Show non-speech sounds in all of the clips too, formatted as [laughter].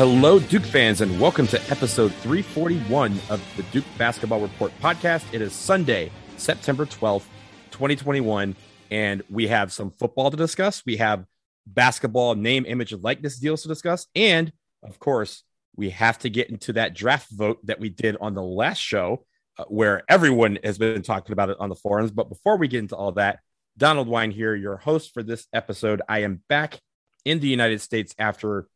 Hello, Duke fans, and welcome to episode 341 of the Duke Basketball Report podcast. It is Sunday, September 12th, 2021, and we have some football to discuss. We have basketball name, image, and likeness deals to discuss. And of course, we have to get into that draft vote that we did on the last show, uh, where everyone has been talking about it on the forums. But before we get into all that, Donald Wine here, your host for this episode. I am back in the United States after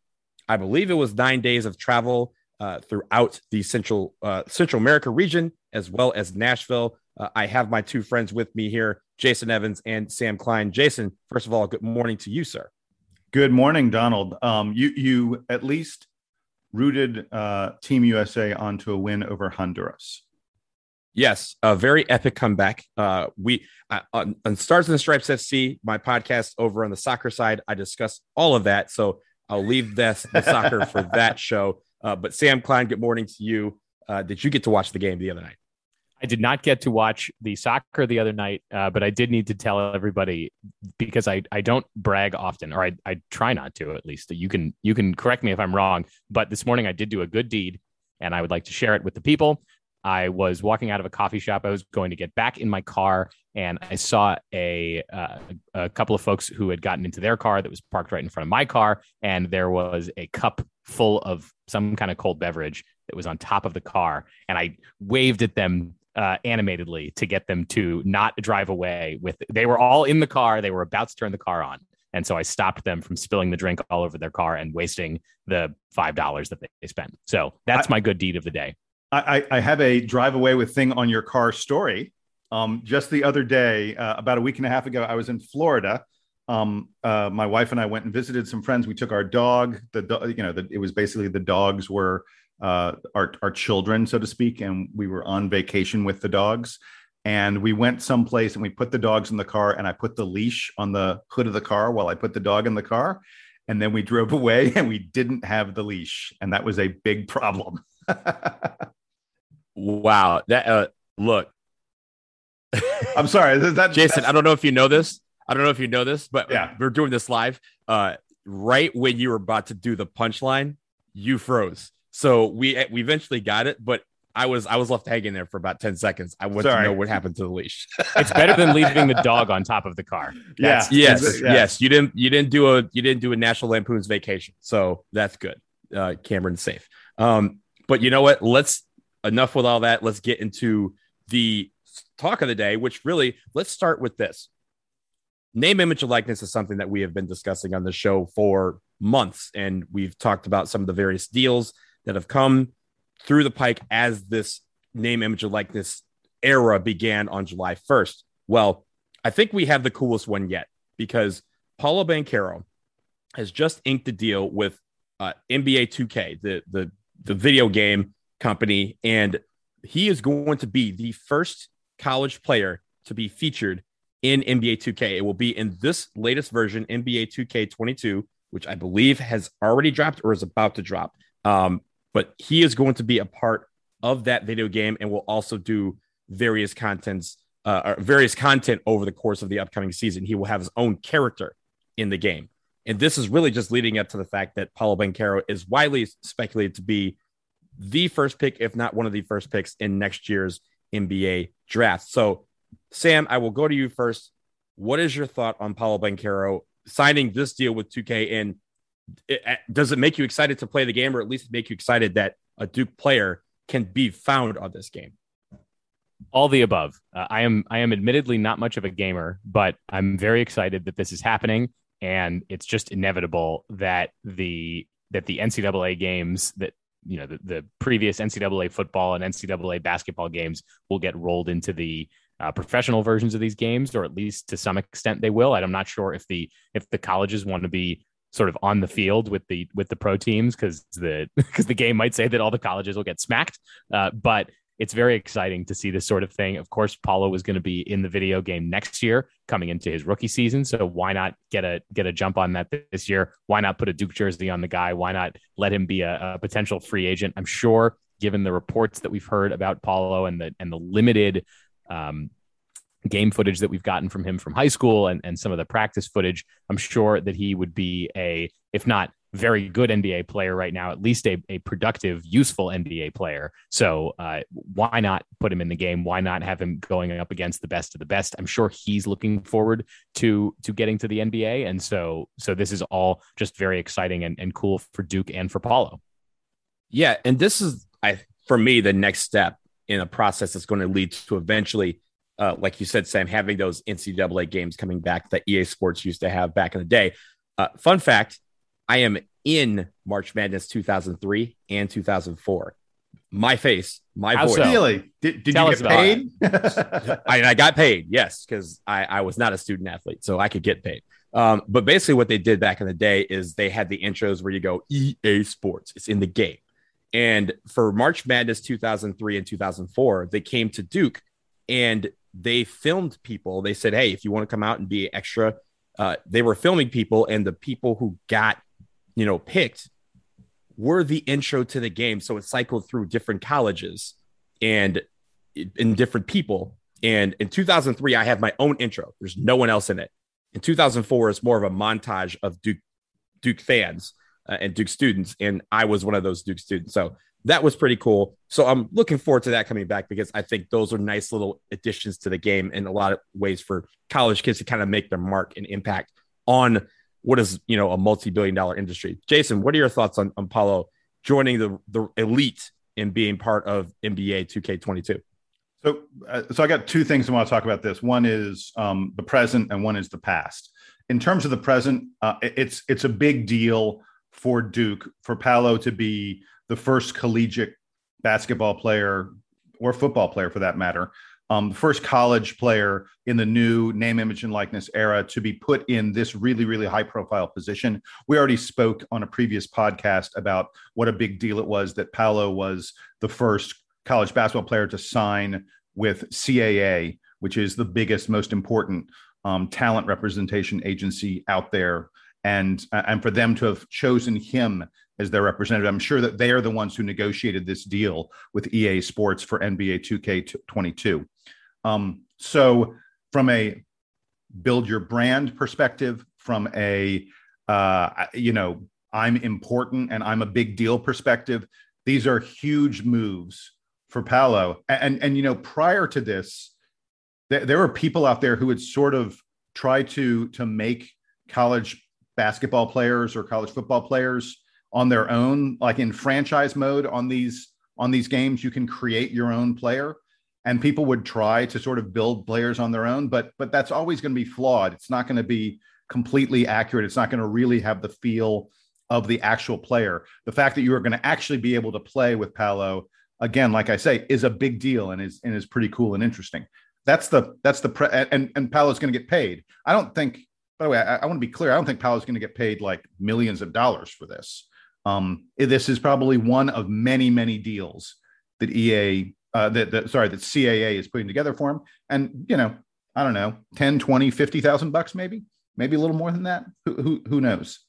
I believe it was nine days of travel uh, throughout the central uh, Central America region as well as Nashville. Uh, I have my two friends with me here, Jason Evans and Sam Klein. Jason, first of all, good morning to you, sir. Good morning, Donald. Um, you you at least rooted uh, Team USA onto a win over Honduras. Yes, a very epic comeback. Uh, we uh, on, on Stars and Stripes FC, my podcast over on the soccer side, I discuss all of that. So I'll leave this the soccer for that show. Uh, but Sam Klein, good morning to you. Uh, did you get to watch the game the other night? I did not get to watch the soccer the other night, uh, but I did need to tell everybody because I, I don't brag often, or I, I try not to at least. You can you can correct me if I'm wrong, but this morning I did do a good deed, and I would like to share it with the people. I was walking out of a coffee shop. I was going to get back in my car, and I saw a uh, a couple of folks who had gotten into their car that was parked right in front of my car, and there was a cup full of some kind of cold beverage that was on top of the car, and I waved at them uh, animatedly to get them to not drive away with. They were all in the car. They were about to turn the car on, and so I stopped them from spilling the drink all over their car and wasting the five dollars that they spent. So that's I, my good deed of the day. I, I have a drive away with thing on your car story. Um, just the other day, uh, about a week and a half ago, I was in Florida. Um, uh, my wife and I went and visited some friends. We took our dog. The do- you know, the, it was basically the dogs were uh, our our children, so to speak, and we were on vacation with the dogs. And we went someplace and we put the dogs in the car, and I put the leash on the hood of the car while I put the dog in the car. And then we drove [laughs] away and we didn't have the leash, and that was a big problem. [laughs] Wow. That uh look. [laughs] I'm sorry. That, Jason, I don't know if you know this. I don't know if you know this, but yeah, we're doing this live. Uh right when you were about to do the punchline, you froze. So we we eventually got it, but I was I was left hanging there for about 10 seconds. I want to know what happened to the leash. [laughs] it's better than leaving the dog on top of the car. That's, yeah. Yes. Yeah. Yes. You didn't you didn't do a you didn't do a National Lampoon's vacation. So that's good. Uh Cameron's safe. Um, but you know what? Let's enough with all that. Let's get into the talk of the day, which really, let's start with this. Name, image, and likeness is something that we have been discussing on the show for months. And we've talked about some of the various deals that have come through the pike as this name, image, and likeness era began on July 1st. Well, I think we have the coolest one yet because Paolo Banchero has just inked a deal with uh, NBA 2K, the, the, the video game company, and he is going to be the first college player to be featured in NBA 2K. It will be in this latest version, NBA 2K 22, which I believe has already dropped or is about to drop. Um, but he is going to be a part of that video game and will also do various contents, uh, various content over the course of the upcoming season. He will have his own character in the game. And this is really just leading up to the fact that Paolo Banchero is widely speculated to be the first pick, if not one of the first picks in next year's NBA draft. So, Sam, I will go to you first. What is your thought on Paolo Banchero signing this deal with 2K? And it, does it make you excited to play the game, or at least make you excited that a Duke player can be found on this game? All the above. Uh, I am I am admittedly not much of a gamer, but I'm very excited that this is happening, and it's just inevitable that the that the NCAA games that you know the, the previous NCAA football and NCAA basketball games will get rolled into the uh, professional versions of these games, or at least to some extent they will. I'm not sure if the if the colleges want to be sort of on the field with the with the pro teams because the [laughs] because the game might say that all the colleges will get smacked. Uh, but it's very exciting to see this sort of thing. Of course, Paolo was going to be in the video game next year, coming into his rookie season. So why not get a get a jump on that this year? Why not put a Duke jersey on the guy? Why not let him be a, a potential free agent? I'm sure, given the reports that we've heard about Paolo and the and the limited um, game footage that we've gotten from him from high school and, and some of the practice footage, I'm sure that he would be a, if not very good NBA player right now, at least a, a productive, useful NBA player. So uh, why not put him in the game? Why not have him going up against the best of the best? I'm sure he's looking forward to to getting to the NBA, and so so this is all just very exciting and, and cool for Duke and for Paolo. Yeah, and this is I for me the next step in a process that's going to lead to eventually. Uh, like you said, Sam, having those NCAA games coming back that EA Sports used to have back in the day. Uh, fun fact I am in March Madness 2003 and 2004. My face, my How voice. So? Really? Did, did you get paid? [laughs] I, I, got paid, yes, because I, I, was not a student athlete, so I could get paid. Um, but basically, what they did back in the day is they had the intros where you go EA Sports, it's in the game. And for March Madness 2003 and 2004, they came to Duke and they filmed people. They said, Hey, if you want to come out and be extra, uh, they were filming people, and the people who got you know, picked were the intro to the game. So it cycled through different colleges and in different people. And in 2003, I have my own intro. There's no one else in it. In 2004, it's more of a montage of Duke Duke fans uh, and Duke students, and I was one of those Duke students. So that was pretty cool. So I'm looking forward to that coming back because I think those are nice little additions to the game in a lot of ways for college kids to kind of make their mark and impact on what is you know a multi-billion dollar industry? Jason what are your thoughts on, on paolo joining the the elite and being part of nba 2k22 so uh, so i got two things i want to talk about this. One is um, the present and one is the past. In terms of the present uh, it's it's a big deal for duke for paolo to be the first collegiate basketball player or football player for that matter um, the first college player in the new name, image, and likeness era to be put in this really, really high profile position. We already spoke on a previous podcast about what a big deal it was that Paolo was the first college basketball player to sign with CAA, which is the biggest, most important um, talent representation agency out there. And, uh, and for them to have chosen him as their representative. I'm sure that they are the ones who negotiated this deal with EA Sports for NBA 2K22. Um, so, from a build your brand perspective, from a uh, you know I'm important and I'm a big deal perspective, these are huge moves for Paolo. And and, and you know prior to this, th- there were people out there who would sort of try to to make college basketball players or college football players on their own like in franchise mode on these on these games you can create your own player and people would try to sort of build players on their own but but that's always going to be flawed. It's not going to be completely accurate. It's not going to really have the feel of the actual player. The fact that you are going to actually be able to play with Paolo again like i say is a big deal and is and is pretty cool and interesting. That's the that's the pre- and and Paolo's going to get paid. I don't think by the way i, I want to be clear i don't think Paolo's going to get paid like millions of dollars for this. Um, this is probably one of many, many deals that EA, uh, that, that, sorry, that CAA is putting together for him. And, you know, I don't know, 10, 20, 50,000 bucks, maybe, maybe a little more than that. Who, who, who knows?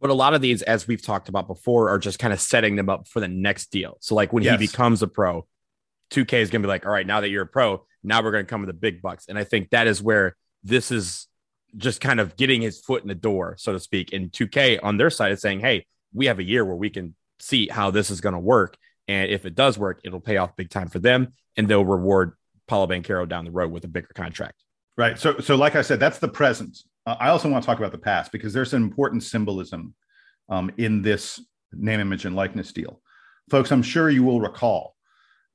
But a lot of these, as we've talked about before, are just kind of setting them up for the next deal. So, like when yes. he becomes a pro, 2K is going to be like, all right, now that you're a pro, now we're going to come with the big bucks. And I think that is where this is just kind of getting his foot in the door, so to speak. And 2K on their side is saying, hey, we have a year where we can see how this is going to work. And if it does work, it'll pay off big time for them and they'll reward Paolo Banchero down the road with a bigger contract. Right. So, so like I said, that's the present. Uh, I also want to talk about the past because there's an important symbolism um, in this name, image, and likeness deal. Folks, I'm sure you will recall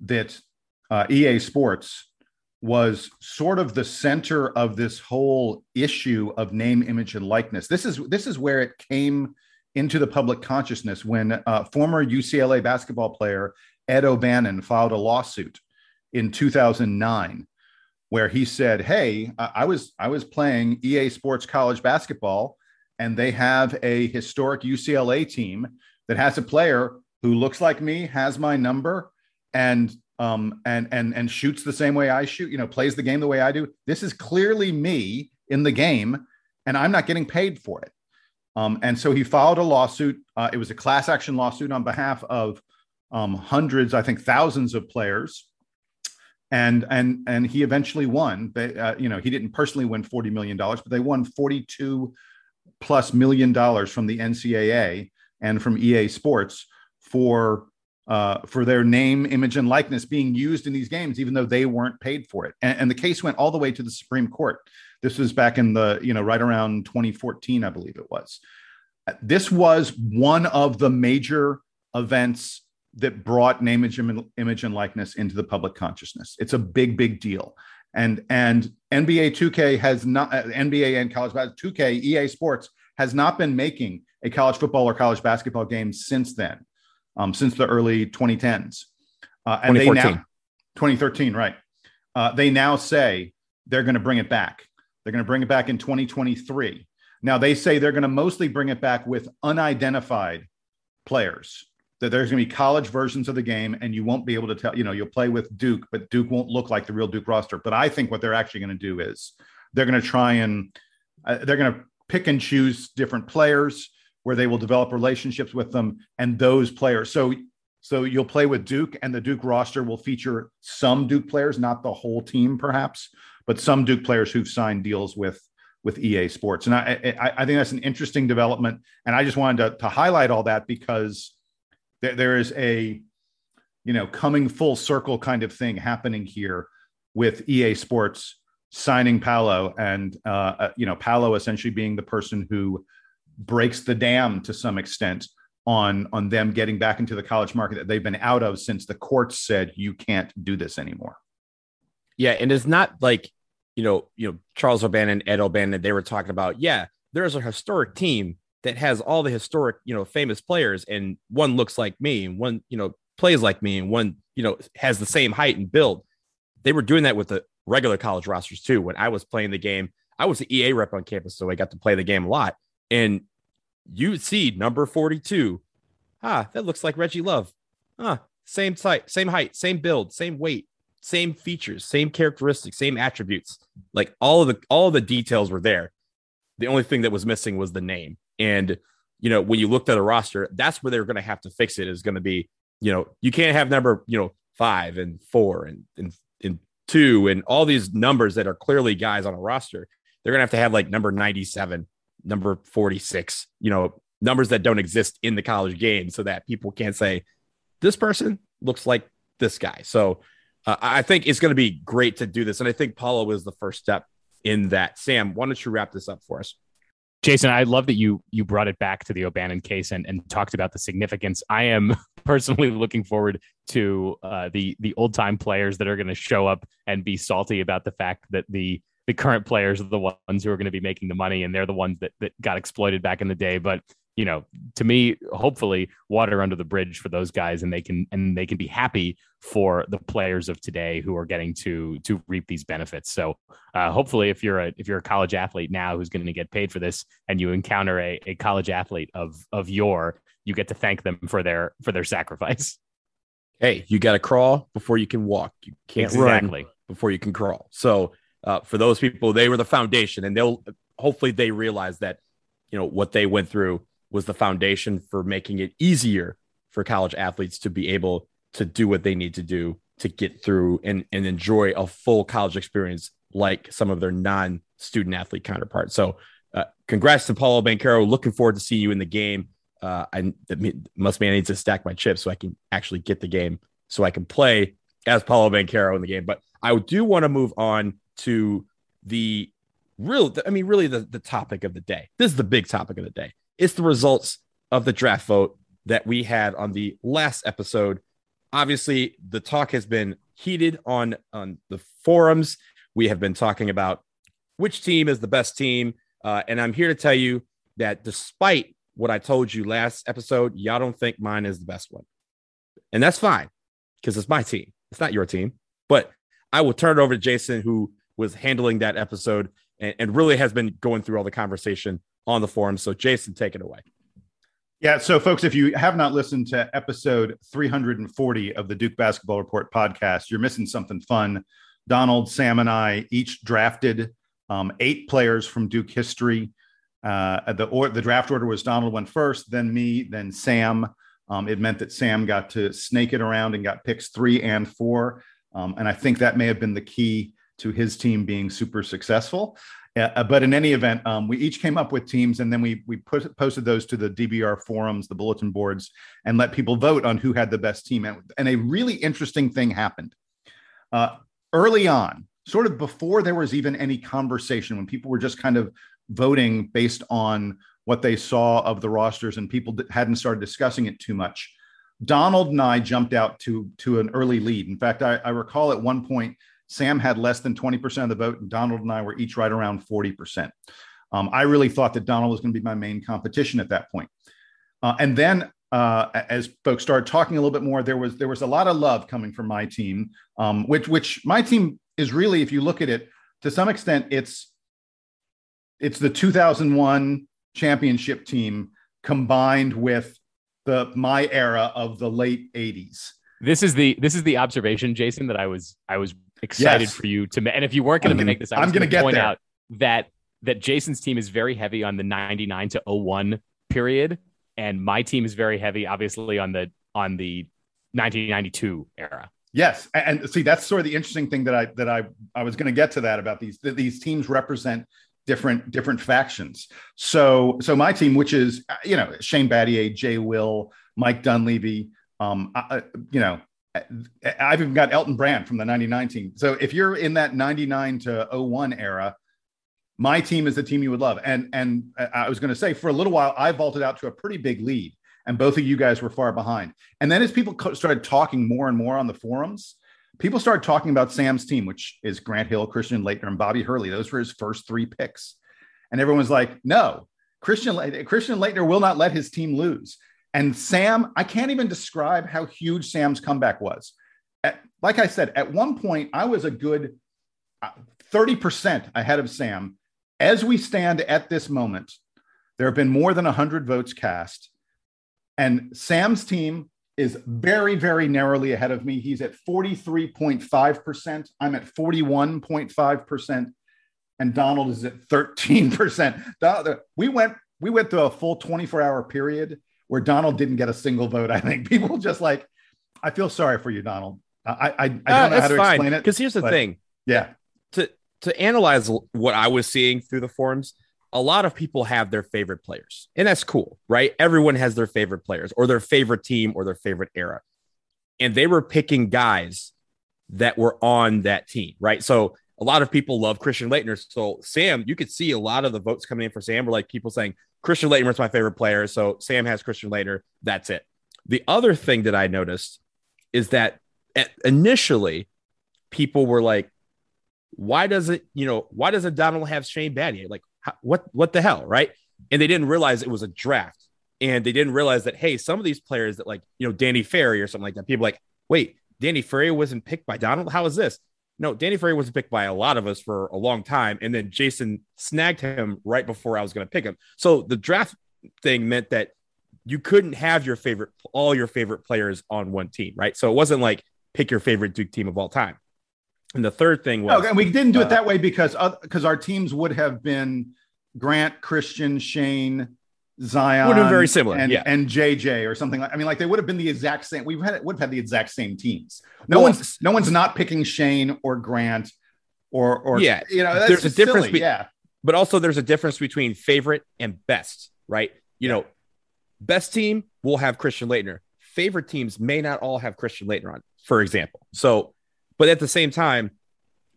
that uh, EA Sports was sort of the center of this whole issue of name, image, and likeness. This is this is where it came into the public consciousness when uh, former UCLA basketball player Ed O'Bannon filed a lawsuit in 2009 where he said, "Hey, I was I was playing EA Sports college basketball and they have a historic UCLA team that has a player who looks like me, has my number and um and and and shoots the same way I shoot, you know, plays the game the way I do. This is clearly me in the game and I'm not getting paid for it." Um, and so he filed a lawsuit. Uh, it was a class action lawsuit on behalf of um, hundreds, I think thousands of players. And and and he eventually won. They, uh, you know, he didn't personally win forty million dollars, but they won forty-two plus million dollars from the NCAA and from EA Sports for uh, for their name, image, and likeness being used in these games, even though they weren't paid for it. And, and, the case went all the way to the Supreme Court. This was back in the, you know, right around 2014, I believe it was. This was one of the major events that brought name, image, image, and likeness into the public consciousness. It's a big, big deal. And and NBA 2K has not uh, NBA and college basketball 2K EA Sports has not been making a college football or college basketball game since then um, since the early 2010s. Uh, and they now 2013, right? Uh, they now say they're going to bring it back. They're going to bring it back in 2023. Now they say they're going to mostly bring it back with unidentified players. That there's going to be college versions of the game, and you won't be able to tell. You know, you'll play with Duke, but Duke won't look like the real Duke roster. But I think what they're actually going to do is they're going to try and uh, they're going to pick and choose different players where they will develop relationships with them and those players. So so you'll play with Duke, and the Duke roster will feature some Duke players, not the whole team, perhaps, but some Duke players who've signed deals with with EA Sports. And I, I, I think that's an interesting development. And I just wanted to, to highlight all that because there, there is a you know coming full circle kind of thing happening here with EA Sports signing Paolo and uh, uh, you know Paolo essentially being the person who breaks the dam to some extent on on them getting back into the college market that they've been out of since the courts said you can't do this anymore. Yeah, and it's not like you know, you know, Charles O'Bannon, Ed O'Bannon, they were talking about, yeah, there's a historic team that has all the historic, you know, famous players, and one looks like me, and one, you know, plays like me, and one, you know, has the same height and build. They were doing that with the regular college rosters too. When I was playing the game, I was the EA rep on campus, so I got to play the game a lot. And you see number 42. Ah, that looks like Reggie Love. Ah, same height, same height, same build, same weight, same features, same characteristics, same attributes. Like all of the all of the details were there. The only thing that was missing was the name. And you know, when you looked at a roster, that's where they're going to have to fix it. Is going to be, you know, you can't have number, you know, five and four and and and two and all these numbers that are clearly guys on a roster. They're going to have to have like number 97 number 46, you know, numbers that don't exist in the college game so that people can't say this person looks like this guy. So uh, I think it's going to be great to do this. And I think Paolo is the first step in that. Sam, why don't you wrap this up for us? Jason, I love that you you brought it back to the O'Bannon case and, and talked about the significance. I am [laughs] personally looking forward to uh, the the old time players that are going to show up and be salty about the fact that the the current players are the ones who are going to be making the money and they're the ones that, that got exploited back in the day but you know to me hopefully water under the bridge for those guys and they can and they can be happy for the players of today who are getting to to reap these benefits. So uh, hopefully if you're a if you're a college athlete now who's going to get paid for this and you encounter a, a college athlete of of your you get to thank them for their for their sacrifice. Hey you got to crawl before you can walk. You can't exactly. run before you can crawl. So uh, for those people, they were the foundation, and they'll hopefully they realize that you know what they went through was the foundation for making it easier for college athletes to be able to do what they need to do to get through and, and enjoy a full college experience like some of their non student athlete counterparts. So, uh, congrats to Paolo Banchero. Looking forward to seeing you in the game. Uh, I must mean I need to stack my chips so I can actually get the game so I can play as Paolo Banchero in the game. But I do want to move on to the real, I mean, really the, the topic of the day. This is the big topic of the day. It's the results of the draft vote that we had on the last episode. Obviously, the talk has been heated on, on the forums. We have been talking about which team is the best team. Uh, and I'm here to tell you that despite what I told you last episode, y'all don't think mine is the best one. And that's fine because it's my team. It's not your team. But I will turn it over to Jason, who was handling that episode and, and really has been going through all the conversation on the forum. So, Jason, take it away. Yeah. So, folks, if you have not listened to episode 340 of the Duke Basketball Report podcast, you're missing something fun. Donald, Sam, and I each drafted um, eight players from Duke history. Uh, the or, the draft order was Donald went first, then me, then Sam. Um, it meant that Sam got to snake it around and got picks three and four. Um, and I think that may have been the key to his team being super successful. Uh, but in any event, um, we each came up with teams, and then we we put, posted those to the DBR forums, the bulletin boards, and let people vote on who had the best team. And, and a really interesting thing happened uh, early on, sort of before there was even any conversation, when people were just kind of voting based on what they saw of the rosters, and people hadn't started discussing it too much. Donald and I jumped out to to an early lead. In fact, I, I recall at one point Sam had less than 20% of the vote, and Donald and I were each right around 40%. Um, I really thought that Donald was going to be my main competition at that point. Uh, and then uh, as folks started talking a little bit more, there was there was a lot of love coming from my team, um, which which my team is really, if you look at it, to some extent, it's it's the 2001 championship team combined with the my era of the late 80s. This is the this is the observation, Jason, that I was I was excited yes. for you to make. And if you weren't going to make this, I am going to point there. out that that Jason's team is very heavy on the 99 to 01 period, and my team is very heavy, obviously, on the on the 1992 era. Yes, and see that's sort of the interesting thing that I that I I was going to get to that about these that these teams represent different different factions. So so my team, which is uh, you know Shane Battier, Jay Will, Mike Dunleavy, um, I, you know I've even got Elton Brand from the 99 team. So if you're in that 99 to 01 era, my team is the team you would love. And and I was going to say for a little while I vaulted out to a pretty big lead, and both of you guys were far behind. And then as people started talking more and more on the forums, people started talking about Sam's team, which is Grant Hill, Christian Laettner, and Bobby Hurley. Those were his first three picks, and everyone's like, "No, Christian Christian Laettner will not let his team lose." And Sam, I can't even describe how huge Sam's comeback was. At, like I said, at one point, I was a good 30% uh, ahead of Sam. As we stand at this moment, there have been more than 100 votes cast. And Sam's team is very, very narrowly ahead of me. He's at 43.5%. I'm at 41.5%. And Donald is at 13%. We went, we went through a full 24 hour period where Donald didn't get a single vote. I think people just like, I feel sorry for you, Donald. I I, I don't uh, know how to fine. explain it. Because here's the thing. Yeah. To to analyze what I was seeing through the forums, a lot of people have their favorite players, and that's cool, right? Everyone has their favorite players or their favorite team or their favorite era, and they were picking guys that were on that team, right? So a lot of people love Christian Laettner. So Sam, you could see a lot of the votes coming in for Sam were like people saying Christian Laettner is my favorite player. So Sam has Christian Laettner. That's it. The other thing that I noticed is that initially people were like, why does it, you know, why does Donald have Shane Battier? Like, what, what the hell? Right. And they didn't realize it was a draft. And they didn't realize that, hey, some of these players that like, you know, Danny Ferry or something like that, people like, wait, Danny Ferry wasn't picked by Donald. How is this? No, Danny Ferry was picked by a lot of us for a long time, and then Jason snagged him right before I was going to pick him. So the draft thing meant that you couldn't have your favorite, all your favorite players on one team, right? So it wasn't like pick your favorite Duke team of all time. And the third thing was, okay, we didn't do uh, it that way because because our teams would have been Grant, Christian, Shane, Zion would have been very similar, and, yeah. and JJ or something like. I mean, like they would have been the exact same. We've had would have had the exact same teams. No well, one's no one's not picking Shane or Grant or or yeah. You know, there's a difference. Be- yeah, but also there's a difference between favorite and best, right? You yeah. know, best team will have Christian Laettner. Favorite teams may not all have Christian Laettner on, for example. So, but at the same time,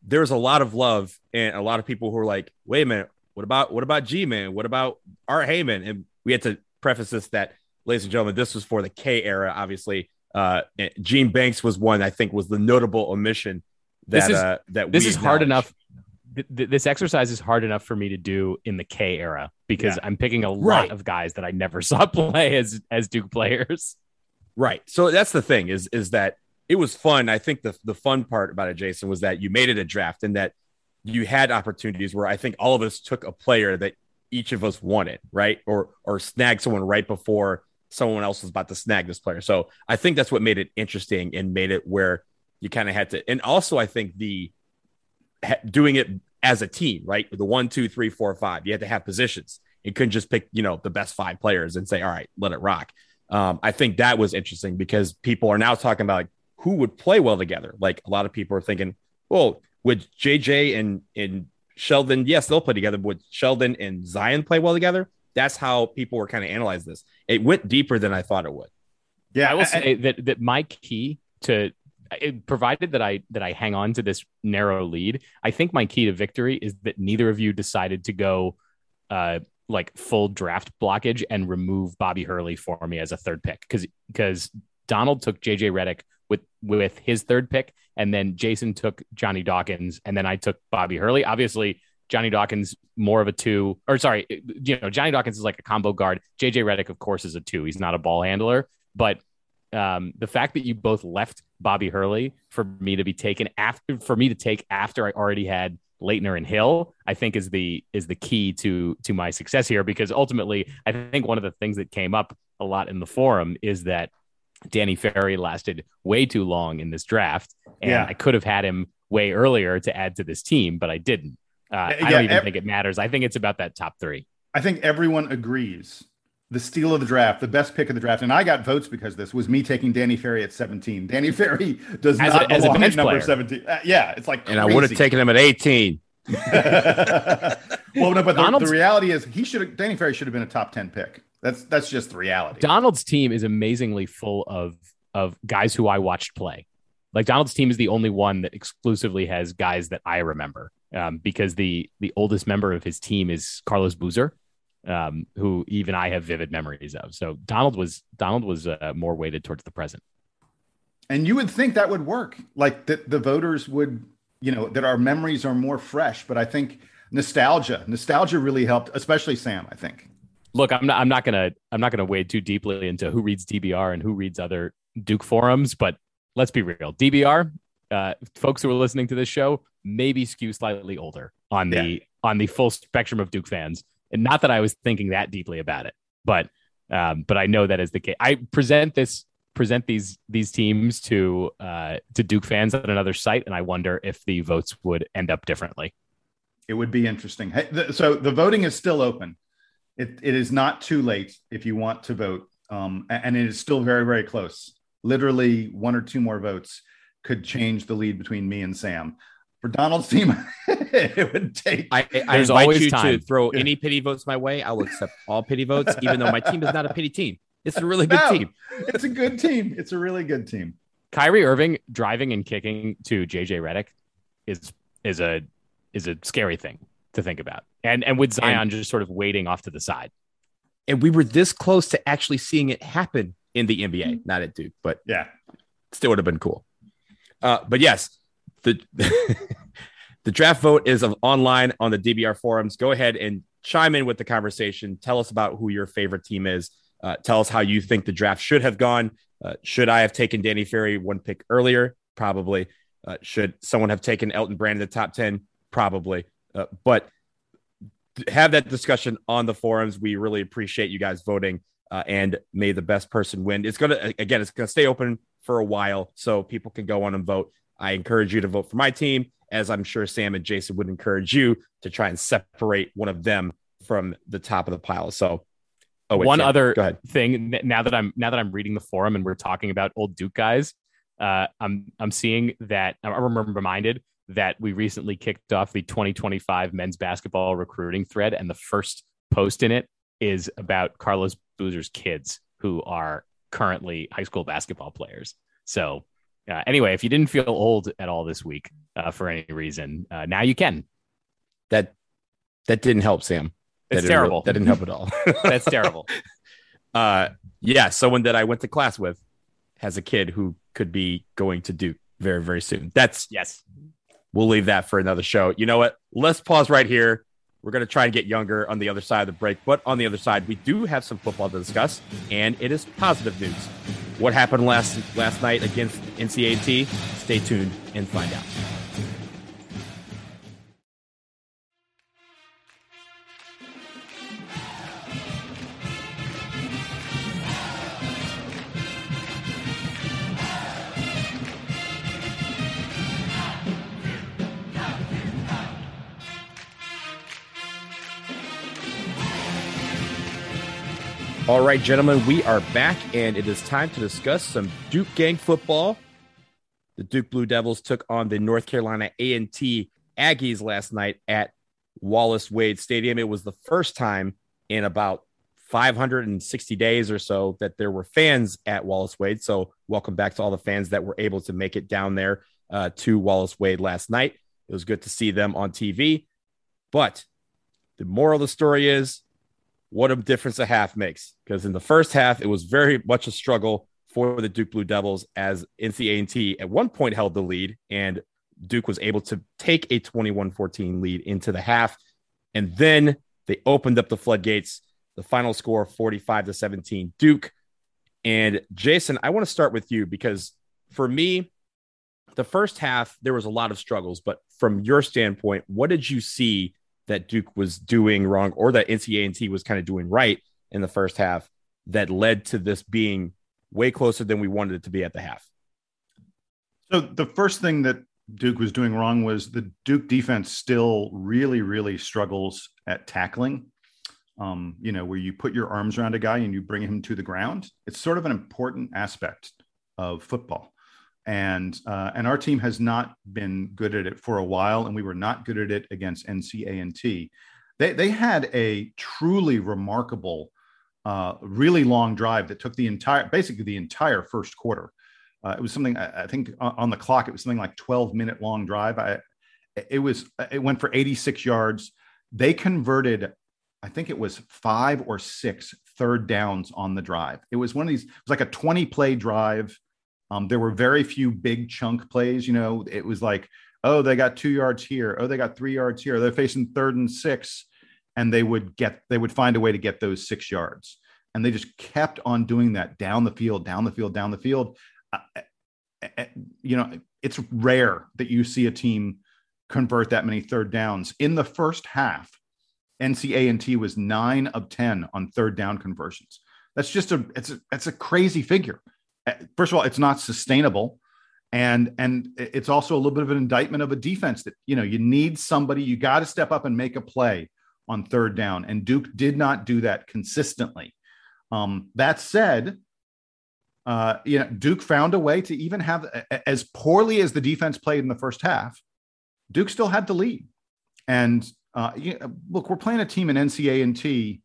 there's a lot of love and a lot of people who are like, wait a minute, what about what about G Man? What about Art Heyman? And we had to preface this that, ladies and gentlemen, this was for the K era. Obviously, uh, Gene Banks was one I think was the notable omission that this is, uh, that this is hard enough. this exercise is hard enough for me to do in the K era because yeah. I'm picking a lot right. of guys that I never [laughs] saw play as as Duke players. Right. So that's the thing is is that it was fun. I think the the fun part about it, Jason, was that you made it a draft and that you had opportunities where I think all of us took a player that each of us wanted, right? Or or snag someone right before someone else was about to snag this player. So I think that's what made it interesting and made it where you kind of had to. And also, I think the doing it as a team, right? The one, two, three, four, five. You had to have positions. You couldn't just pick, you know, the best five players and say, all right, let it rock. Um, I think that was interesting because people are now talking about like who would play well together. Like a lot of people are thinking, well, would JJ and and Sheldon, yes, they'll play together. Would Sheldon and Zion play well together? That's how people were kind of analyzing this. It went deeper than I thought it would. Yeah, I will say that that my key to provided that I that I hang on to this narrow lead, I think my key to victory is that neither of you decided to go uh, like full draft blockage and remove Bobby Hurley for me as a third pick because because Donald took JJ Redick with his third pick, and then Jason took Johnny Dawkins, and then I took Bobby Hurley. Obviously, Johnny Dawkins more of a two, or sorry, you know Johnny Dawkins is like a combo guard. JJ Redick, of course, is a two. He's not a ball handler, but um, the fact that you both left Bobby Hurley for me to be taken after for me to take after I already had Laettner and Hill, I think is the is the key to to my success here because ultimately I think one of the things that came up a lot in the forum is that Danny Ferry lasted way too long in this draft, and yeah. I could have had him way earlier to add to this team, but I didn't. Uh, yeah, I don't even ev- think it matters. I think it's about that top three. I think everyone agrees the steal of the draft, the best pick of the draft, and I got votes because this was me taking Danny Ferry at 17. Danny [laughs] Ferry does as not a, as belong a at number player. 17. Uh, yeah, it's like, and I would have taken him at 18. [laughs] well, no, but the, the, reality is he should have Danny Ferry should have been a top 10 pick. That's that's just the reality. Donald's team is amazingly full of of guys who I watched play. Like Donald's team is the only one that exclusively has guys that I remember. Um, because the the oldest member of his team is Carlos Boozer, um, who even I have vivid memories of. So Donald was Donald was uh, more weighted towards the present. And you would think that would work, like that the voters would, you know, that our memories are more fresh. But I think nostalgia, nostalgia really helped, especially Sam. I think. Look, I'm not. I'm not gonna. I'm not gonna wade too deeply into who reads DBR and who reads other Duke forums. But let's be real. DBR, uh, folks who are listening to this show, maybe skew slightly older on the yeah. on the full spectrum of Duke fans and not that I was thinking that deeply about it, but um, but I know that is the case. I present this present these these teams to uh, to Duke fans on another site, and I wonder if the votes would end up differently. It would be interesting. So the voting is still open. It, it is not too late if you want to vote, um, and it is still very very close. Literally one or two more votes could change the lead between me and Sam for Donald's team, [laughs] it would take. I, I invite you time. to throw any pity votes my way. I will accept all pity votes, even though my team is not a pity team. It's a really good no, team. It's a good team. It's a really good team. Kyrie Irving driving and kicking to JJ Redick is is a is a scary thing to think about. And and with Zion and, just sort of waiting off to the side. And we were this close to actually seeing it happen in the NBA, mm-hmm. not at Duke, but yeah, still would have been cool. Uh, but yes, the [laughs] the draft vote is online on the DBR forums. Go ahead and chime in with the conversation. Tell us about who your favorite team is. Uh, tell us how you think the draft should have gone. Uh, should I have taken Danny Ferry one pick earlier? Probably. Uh, should someone have taken Elton Brand in the top 10? Probably. Uh, but have that discussion on the forums. We really appreciate you guys voting uh, and may the best person win. It's going to, again, it's going to stay open for a while so people can go on and vote. I encourage you to vote for my team, as I'm sure Sam and Jason would encourage you to try and separate one of them from the top of the pile. So, oh, wait, one Sam, other thing now that I'm now that I'm reading the forum and we're talking about old Duke guys, uh, I'm I'm seeing that I'm reminded that we recently kicked off the 2025 men's basketball recruiting thread, and the first post in it is about Carlos Boozer's kids who are currently high school basketball players. So uh, anyway, if you didn't feel old at all this week uh, for any reason, uh, now you can. That that didn't help, Sam. It's that terrible. Didn't, that didn't help at all. [laughs] That's terrible. [laughs] Uh, yeah, someone that I went to class with has a kid who could be going to Duke very, very soon. That's yes. We'll leave that for another show. You know what? Let's pause right here. We're going to try and get younger on the other side of the break, but on the other side, we do have some football to discuss, and it is positive news what happened last last night against NCAT. Stay tuned and find out. All right, gentlemen, we are back, and it is time to discuss some Duke gang football. The Duke Blue Devils took on the North Carolina A&T Aggies last night at Wallace Wade Stadium. It was the first time in about 560 days or so that there were fans at Wallace Wade. So, welcome back to all the fans that were able to make it down there uh, to Wallace Wade last night. It was good to see them on TV. But the moral of the story is what a difference a half makes. Because in the first half, it was very much a struggle for the Duke Blue Devils as NCA&T at one point held the lead and Duke was able to take a 21-14 lead into the half. And then they opened up the floodgates. The final score 45 to 17 Duke. And Jason, I want to start with you because for me, the first half, there was a lot of struggles. But from your standpoint, what did you see that Duke was doing wrong or that NCA&T was kind of doing right in the first half that led to this being way closer than we wanted it to be at the half? So the first thing that Duke was doing wrong was the Duke defense still really, really struggles at tackling. Um, you know, where you put your arms around a guy and you bring him to the ground. It's sort of an important aspect of football and uh, and our team has not been good at it for a while, and we were not good at it against NCA&T. They they had a truly remarkable, uh, really long drive that took the entire basically the entire first quarter. Uh, it was something I, I, think on the clock it was something like 12 minute long drive. I it was it went for 86 yards. They converted I think it was five or six third downs on the drive. It was one of these, it was like a 20 play drive um, there were very few big chunk plays. You know, it was like, oh, they got two yards here. Oh, they got three yards here. They're facing third and six, and they would get they would find a way to get those six yards. And they just kept on doing that down the field, down the field, down the field. Uh, uh, uh you know, it's rare that you see a team convert that many third downs in the first half. NCA&T was nine of ten on third down conversions. That's just a it's a it's a crazy figure first of all, it's not sustainable. And and it's also a little bit of an indictment of a defense that you know you need somebody, you got to step up and make a play on third down. And Duke did not do that consistently. Um, that said, uh, you know, Duke found a way to even have as poorly as the defense played in the first half, Duke still had the lead. And uh, you know, look, we're playing a team in NCA&T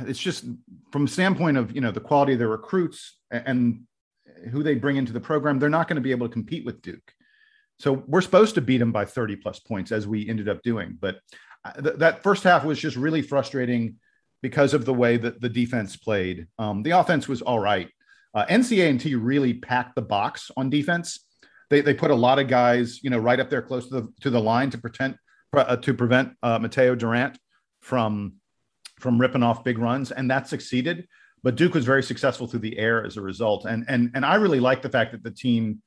it's just from standpoint of you know the quality of their recruits and who they bring into the program they're not going to be able to compete with duke. So we're supposed to beat them by 30 plus points as we ended up doing but uh, th- that first half was just really frustrating because of the way that the defense played. Um, the offense was all right. Uh, nca&t really packed the box on defense. They, they put a lot of guys you know right up there close to the to the line to pretend uh, to prevent uh, Mataeo Durant from from ripping off big runs, and that succeeded. But Duke was very successful through the air as a result. And and and I really like the fact that the team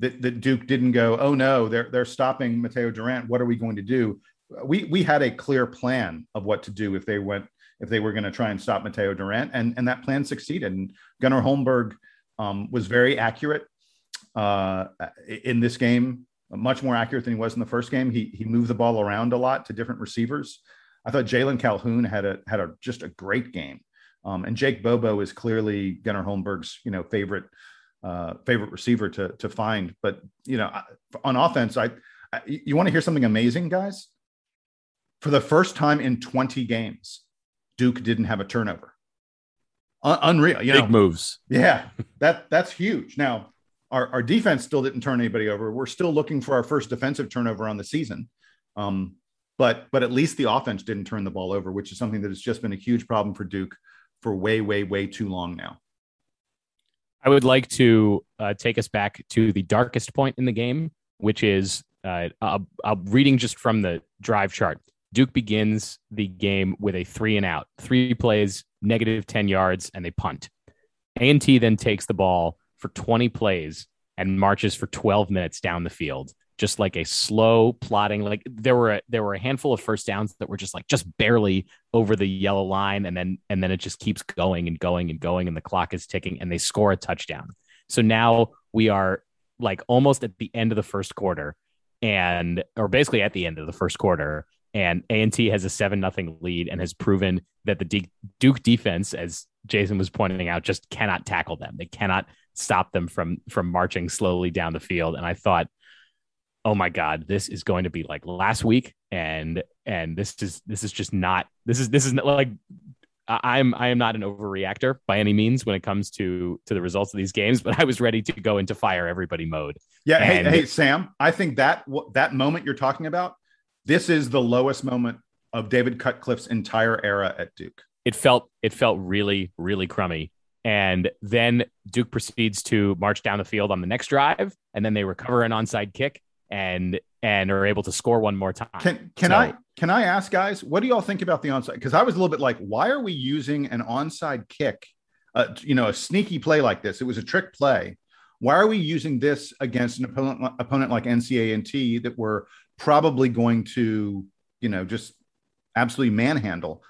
that, that Duke didn't go, oh no, they're they're stopping Mataeo Durant. What are we going to do? We we had a clear plan of what to do if they went if they were going to try and stop Mataeo Durant, and and that plan succeeded. And Gunnar Holmberg um, was very accurate uh, in this game, much more accurate than he was in the first game. He he moved the ball around a lot to different receivers. I thought Jalon Calhoun had a had a just a great game, um, and Jake Bobo is clearly Gunnar Holmberg's you know favorite uh, favorite receiver to to find. But you know, on offense, I, I you want to hear something amazing, guys? For the first time in 20 games, Duke didn't have a turnover. Un- unreal, you big moves. Yeah, [laughs] that that's huge. Now, our, our defense still didn't turn anybody over. We're still looking for our first defensive turnover on the season. Um, but but at least the offense didn't turn the ball over, which is something that has just been a huge problem for Duke for way, way, way too long now. I would like to uh, take us back to the darkest point in the game, which is uh, reading just from the drive chart. Duke begins the game with a three and out, three plays, negative 10 yards, and they punt. A&T then takes the ball for 20 plays and marches for 12 minutes down the field just like a slow plotting like there were a, there were a handful of first downs that were just like just barely over the yellow line and then and then it just keeps going and going and going and the clock is ticking and they score a touchdown. So now we are like almost at the end of the first quarter and or basically at the end of the first quarter and A&T has a 7 nothing lead and has proven that the Duke defense as Jason was pointing out just cannot tackle them. They cannot stop them from from marching slowly down the field. And I thought oh my God, this is going to be like last week. and and this is this is just not this is this is not, like I'm I am not an overreactor by any means when it comes to to the results of these games, but I was ready to go into fire everybody mode. Yeah, and, hey, hey Sam, I think that that moment you're talking about, this is the lowest moment of David Cutcliffe's entire era at Duke. It felt it felt really really crummy. And then Duke proceeds to march down the field on the next drive, and then they recover an onside kick and and are able to score one more time. Can can so, I can I ask guys, what do y'all think about the onside? Because I was a little bit like, why are we using an onside kick? Uh, you know, a sneaky play like this. It was a trick play. Why are we using this against an opponent opponent like NCA&T that we're probably going to, you know, just absolutely manhandle?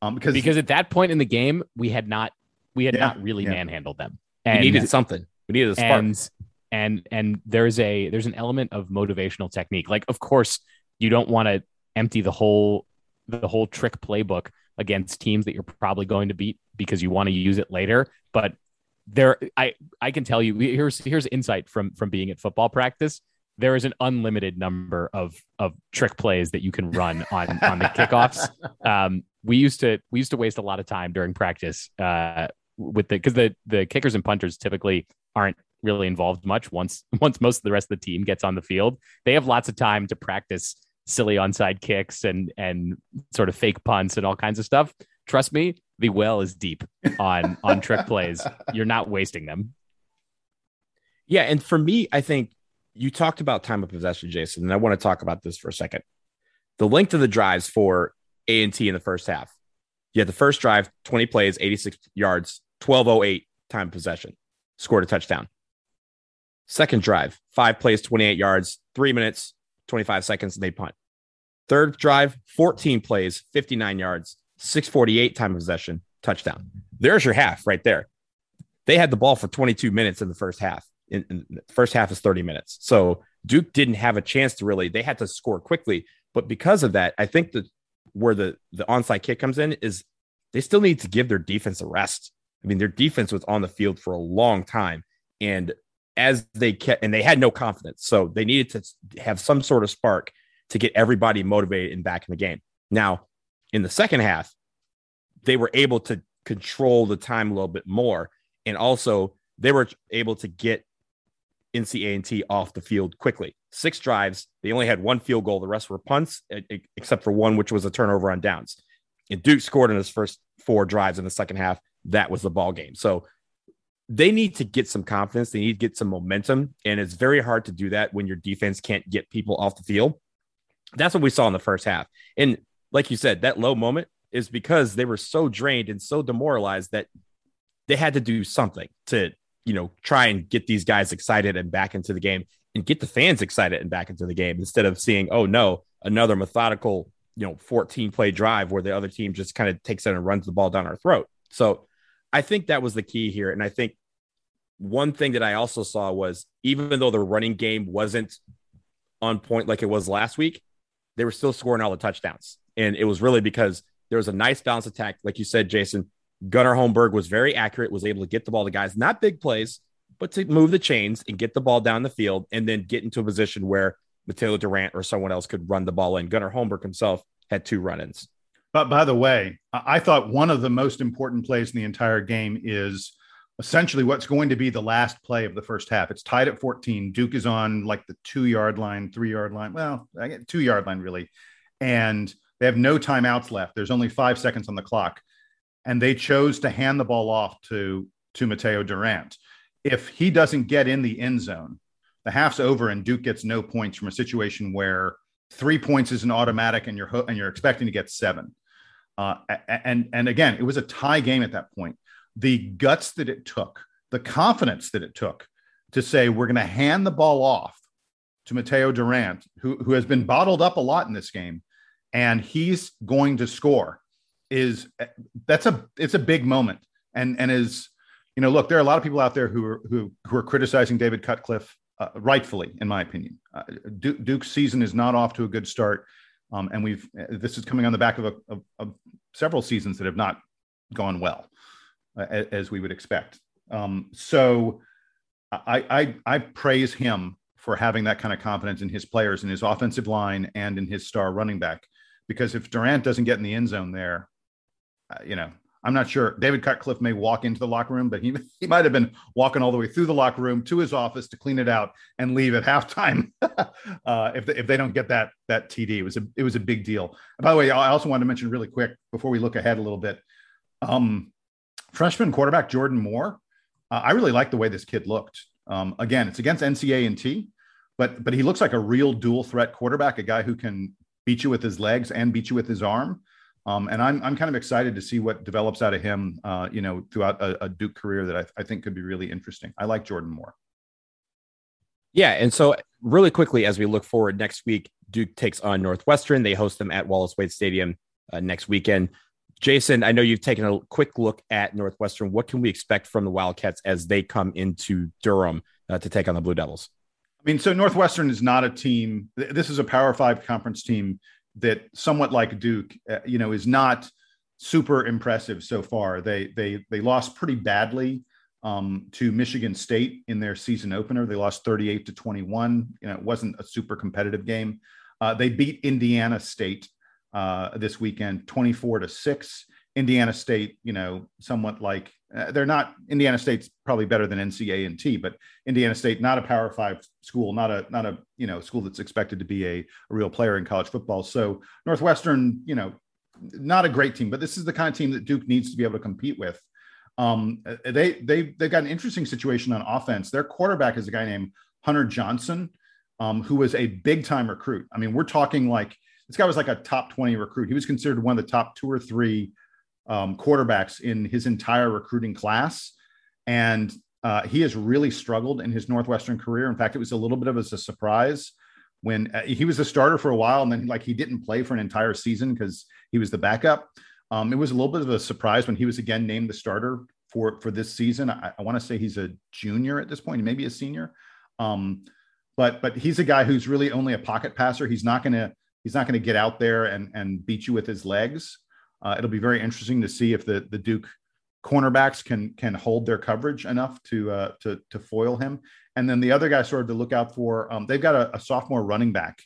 Um, because because at that point in the game, we had not we had yeah, not really yeah. manhandled them. And, we needed something. We needed a spark. And, and and there's a there's an element of motivational technique. Like, of course, you don't want to empty the whole the whole trick playbook against teams that you're probably going to beat because you want to use it later. But there, I I can tell you here's here's insight from from being at football practice. There is an unlimited number of of trick plays that you can run on on the kickoffs. [laughs] Um, we used to we used to waste a lot of time during practice uh, with the because the the kickers and punters typically aren't really involved much once [laughs] once most of the rest of the team gets on the field. They have lots of time to practice silly onside kicks and and sort of fake punts and all kinds of stuff. Trust me, the well is deep on [laughs] on trick plays. You're not wasting them. Yeah, and for me, I think you talked about time of possession, Jason, and I want to talk about this for a second. The length of the drives for A and T in the first half. You had the first drive, 20 plays, 86 yards, 1208 time possession, scored a touchdown. Second drive, five plays, 28 yards, three minutes, 25 seconds, and they punt. Third drive, 14 plays, 59 yards, 648 time of possession, touchdown. There's your half right there. They had the ball for 22 minutes in the first half. In, in the first half is 30 minutes. So Duke didn't have a chance to really, they had to score quickly. But because of that, I think that where the, the onside kick comes in is they still need to give their defense a rest. I mean, their defense was on the field for a long time. And as they kept, and they had no confidence. So they needed to have some sort of spark to get everybody motivated and back in the game. Now, in the second half, they were able to control the time a little bit more. And also, they were able to get NCA&T off the field quickly. Six drives. They only had one field goal. The rest were punts, except for one, which was a turnover on downs. And Duke scored in his first four drives in the second half. That was the ball game. So they need to get some confidence. They need to get some momentum. And it's very hard to do that when your defense can't get people off the field. That's what we saw in the first half. And like you said, that low moment is because they were so drained and so demoralized that they had to do something to, you know, try and get these guys excited and back into the game and get the fans excited and back into the game instead of seeing, oh no, another methodical, you know, 14 play drive where the other team just kind of takes it and runs the ball down our throat. So I think that was the key here. And I think one thing that I also saw was even though the running game wasn't on point like it was last week, they were still scoring all the touchdowns. And it was really because there was a nice balance attack. Like you said, Jason, Gunnar Holmberg was very accurate, was able to get the ball to guys, not big plays, but to move the chains and get the ball down the field and then get into a position where Mataeo Durant or someone else could run the ball in. Gunnar Holmberg himself had two run ins. But by the way, I thought one of the most important plays in the entire game is essentially what's going to be the last play of the first half. It's tied at 14. Duke is on like the two yard line, three yard line. Well, I get two yard line really. And they have no timeouts left. There's only five seconds on the clock. And they chose to hand the ball off to, to Mataeo Durant. If he doesn't get in the end zone, the half's over and Duke gets no points from a situation where three points is an automatic and you're, and you're expecting to get seven. Uh, and, and again, it was a tie game at that point the guts that it took, the confidence that it took to say, we're going to hand the ball off to Mataeo Durant, who, who has been bottled up a lot in this game, and he's going to score is that's a it's a big moment. And and is you know look there are a lot of people out there who are who who are criticizing David Cutcliffe uh, rightfully in my opinion. Uh, Duke, Duke's season is not off to a good start um, and we've this is coming on the back of, a, of, of several seasons that have not gone well as we would expect. Um, so I, I, I praise him for having that kind of confidence in his players, in his offensive line, and in his star running back. Because if Durant doesn't get in the end zone there, uh, you know, I'm not sure. David Cutcliffe may walk into the locker room, but he [laughs] he might have been walking all the way through the locker room to his office to clean it out and leave at halftime. [laughs] uh, if they, if they don't get that that TD, it was a it was a big deal. By the way, I also wanted to mention really quick before we look ahead a little bit. Um, freshman quarterback Jordan Moore. Uh, I really like the way this kid looked. Um, again, it's against NCA and T, but but he looks like a real dual threat quarterback, a guy who can beat you with his legs and beat you with his arm. Um, and I'm, I'm kind of excited to see what develops out of him, uh, you know, throughout a, a Duke career that I, I, think could be really interesting. I like Jordan Moore. Yeah. And so, really quickly, as we look forward next week, Duke takes on Northwestern. They host them at Wallace Wade Stadium uh, next weekend. Jason, I know you've taken a quick look at Northwestern. What can we expect from the Wildcats as they come into Durham uh, to take on the Blue Devils? I mean, so Northwestern is not a team. This is a Power Five conference team that somewhat like Duke, uh, you know, is not super impressive so far. They they they lost pretty badly um, to Michigan State in their season opener. They lost 38 to 21. You know, it wasn't a super competitive game. Uh, they beat Indiana State uh, this weekend, 24 to six. Indiana State, you know, somewhat like uh, they're not Indiana State's probably better than NCA and T, but Indiana State not a Power Five school, not a not a you know school that's expected to be a, a real player in college football. So Northwestern, you know, not a great team, but this is the kind of team that Duke needs to be able to compete with. Um, uh, they they they've got an interesting situation on offense. Their quarterback is a guy named Hunter Johnson, um, who was a big time recruit. I mean, we're talking like this guy was like a top 20 recruit. He was considered one of the top two or three um, quarterbacks in his entire recruiting class. And uh, he has really struggled in his Northwestern career. In fact, it was a little bit of a surprise when uh, he was a starter for a while and then like he didn't play for an entire season because he was the backup. Um, it was a little bit of a surprise when he was again named the starter for for this season. I, I want to say he's a junior at this point, maybe a senior. Um, but but he's a guy who's really only a pocket passer. He's not going to he's not going to get out there and and beat you with his legs. Uh, it'll be very interesting to see if the the Duke cornerbacks can can hold their coverage enough to uh, to to foil him. And then the other guy sort of to look out for, um, they've got a, a, sophomore running back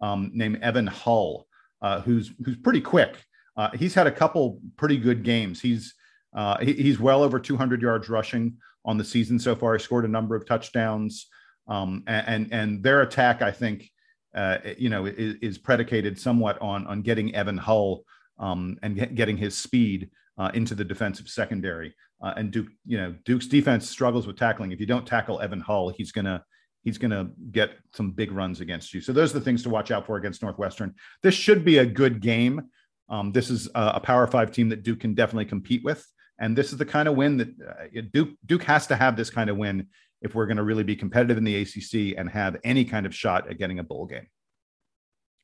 um, named Evan Hull, uh, who's who's pretty quick. Uh, he's had a couple pretty good games. He's uh, he, he's well over 200 yards rushing on the season so far. He scored a number of touchdowns, um, and and their attack, I think, uh, you know, is, is predicated somewhat on on getting Evan Hull um, and get, getting his speed uh, into the defensive secondary. Uh, and Duke, you know, Duke's defense struggles with tackling. If you don't tackle Evan Hull, he's gonna he's gonna get some big runs against you. So those are the things to watch out for against Northwestern. This should be a good game. Um, this is a, a, Power Five team that Duke can definitely compete with, and this is the kind of win that uh, Duke Duke has to have this kind of win if we're going to really be competitive in the ACC and have any kind of shot at getting a bowl game.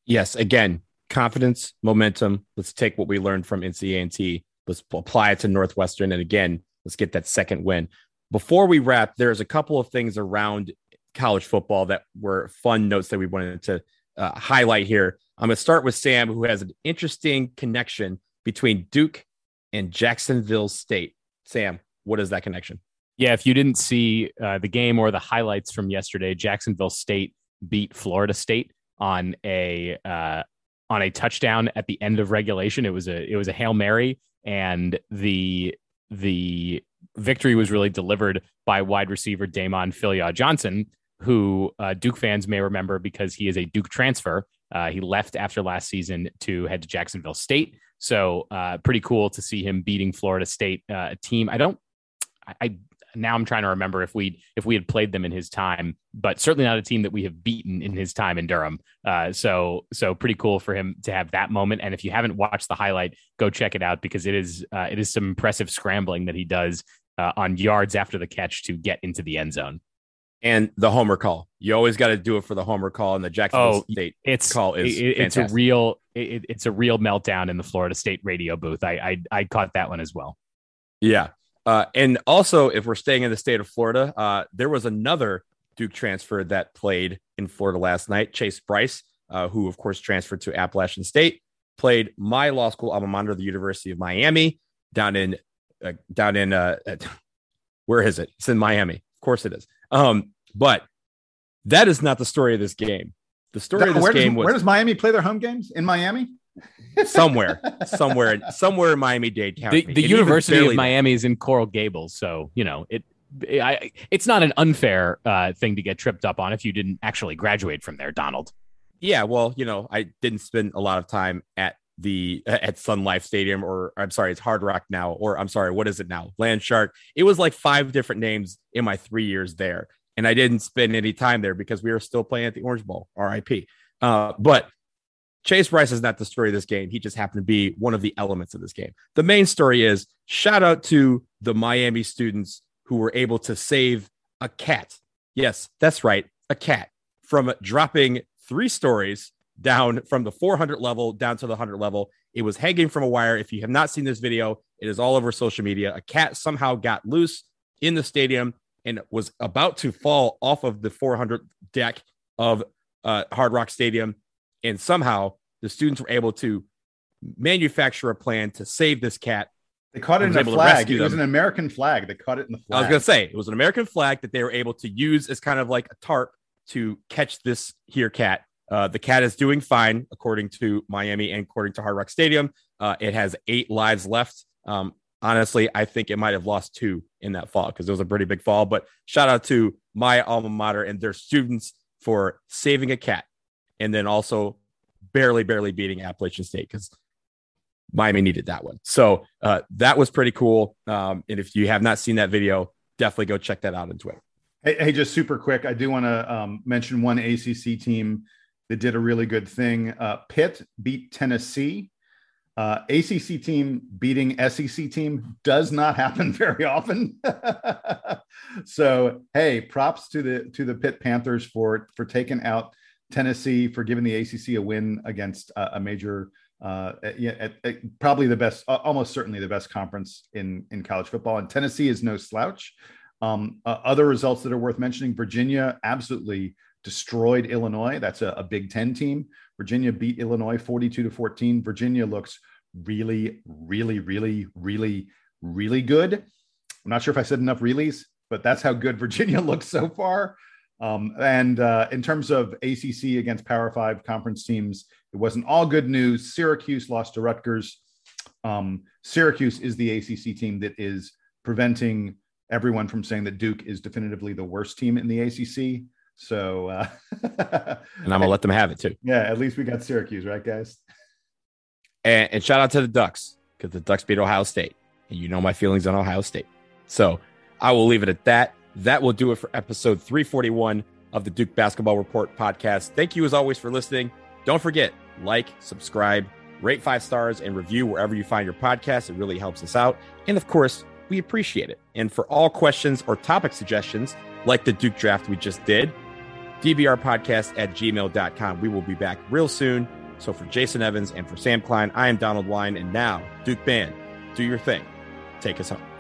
Yes, again, confidence, momentum. Let's take what we learned from NCAA. Let's apply it to Northwestern. And again, let's get that second win. Before we wrap, there's a couple of things around college football that were fun notes that we wanted to uh, highlight here. I'm going to start with Sam, who has an interesting connection between Duke and Jacksonville State. Sam, what is that connection? Yeah, if you didn't see uh, the game or the highlights from yesterday, Jacksonville State beat Florida State on a uh, on a touchdown at the end of regulation. It was a it was a hail mary, and the the victory was really delivered by wide receiver Damon Philyaw Johnson, who uh, Duke fans may remember because he is a Duke transfer. Uh, he left after last season to head to Jacksonville State. So uh, pretty cool to see him beating Florida State, uh, a team. I don't, I, now I'm trying to remember if we if we had played them in his time, but certainly not a team that we have beaten in his time in Durham. Uh, so so pretty cool for him to have that moment. And if you haven't watched the highlight, go check it out because it is uh, it is some impressive scrambling that he does uh, on yards after the catch to get into the end zone. And the homer call, you always got to do it for the homer call, and the Jacksonville oh, State it's, call is it, it's a real it, it's a real meltdown in the Florida State radio booth. I, I I caught that one as well. Yeah, uh, and also, if we're staying in the state of Florida, uh, there was another Duke transfer that played in Florida last night. Chase Brice, uh, who of course transferred to Appalachian State, played my law school alma mater, the University of Miami, down in uh, down in uh, [laughs] where is it? It's in Miami. Of course it is. Um, but That is not the story of this game. The story of this game does, was where does Miami play their home games? In Miami? Somewhere, somewhere, somewhere in Miami Dade County. The, the University of Miami is in Coral Gables, so you know it. I, it's not an unfair uh, thing to get tripped up on if you didn't actually graduate from there, Donald. Yeah, well, you know, I didn't spend a lot of time at the at Sun Life Stadium, or I'm sorry, it's Hard Rock now, or I'm sorry, what is it now? Land Shark. It was like five different names in my three years there, and I didn't spend any time there because we were still playing at the Orange Bowl. R.I.P. Uh, but Chase Brice is not the story of this game. He just happened to be one of the elements of this game. The main story is shout out to the Miami students who were able to save a cat. Yes, that's right, a cat from dropping three stories down from the 400 level down to the 100 level. It was hanging from a wire. If you have not seen this video, it is all over social media. A cat somehow got loose in the stadium and was about to fall off of the 400 deck of uh, Hard Rock Stadium and somehow the students were able to manufacture a plan to save this cat. They caught it in a flag. It was an American flag. They caught it in the flag. I was going to say it was an American flag that they were able to use as kind of like a tarp to catch this here cat. Uh, the cat is doing fine, according to Miami and according to Hard Rock Stadium. Uh, it has eight lives left. Um, honestly, I think it might have lost two in that fall because it was a pretty big fall. But shout out to my alma mater and their students for saving a cat and then also barely, barely beating Appalachian State because Miami needed that one. So uh, that was pretty cool. Um, and if you have not seen that video, definitely go check that out on Twitter. Hey, hey just super quick, I do want to um, mention one ACC team that did a really good thing. Uh, Pitt beat Tennessee. Uh, ACC team beating SEC team does not happen [laughs] very often. [laughs] so hey, props to the to the Pitt Panthers for for taking out Tennessee for giving the ACC a win against uh, a major, uh, yeah, at, at probably the best, almost certainly the best conference in in college football. And Tennessee is no slouch. Um, uh, other results that are worth mentioning: Virginia absolutely destroyed Illinois. That's a, a Big Ten team. Virginia beat Illinois 42 to 14. Virginia looks really, really, really, really, really good. I'm not sure if I said enough reallys, but that's how good [laughs] Virginia looks so far. Um, and uh, in terms of ACC against Power Five conference teams, it wasn't all good news. Syracuse lost to Rutgers. Um, Syracuse is the ACC team that is preventing everyone from saying that Duke is definitively the worst team in the ACC. So, uh, [laughs] and I'm gonna let them have it too. Yeah, at least we got Syracuse, right, guys? And, and shout out to the Ducks because the Ducks beat Ohio State, and you know my feelings on Ohio State. So I will leave it at that that will do it for episode 341 of the Duke Basketball Report podcast. Thank you as always for listening. Don't forget, like, subscribe, rate five stars, and review wherever you find your podcast. It really helps us out. And of course, we appreciate it. And for all questions or topic suggestions, like the Duke draft we just did, dbrpodcast at gmail.com. We will be back real soon. So for Jason Evans and for Sam Klein, I am Donald Wine. And now, Duke Band, do your thing. Take us home.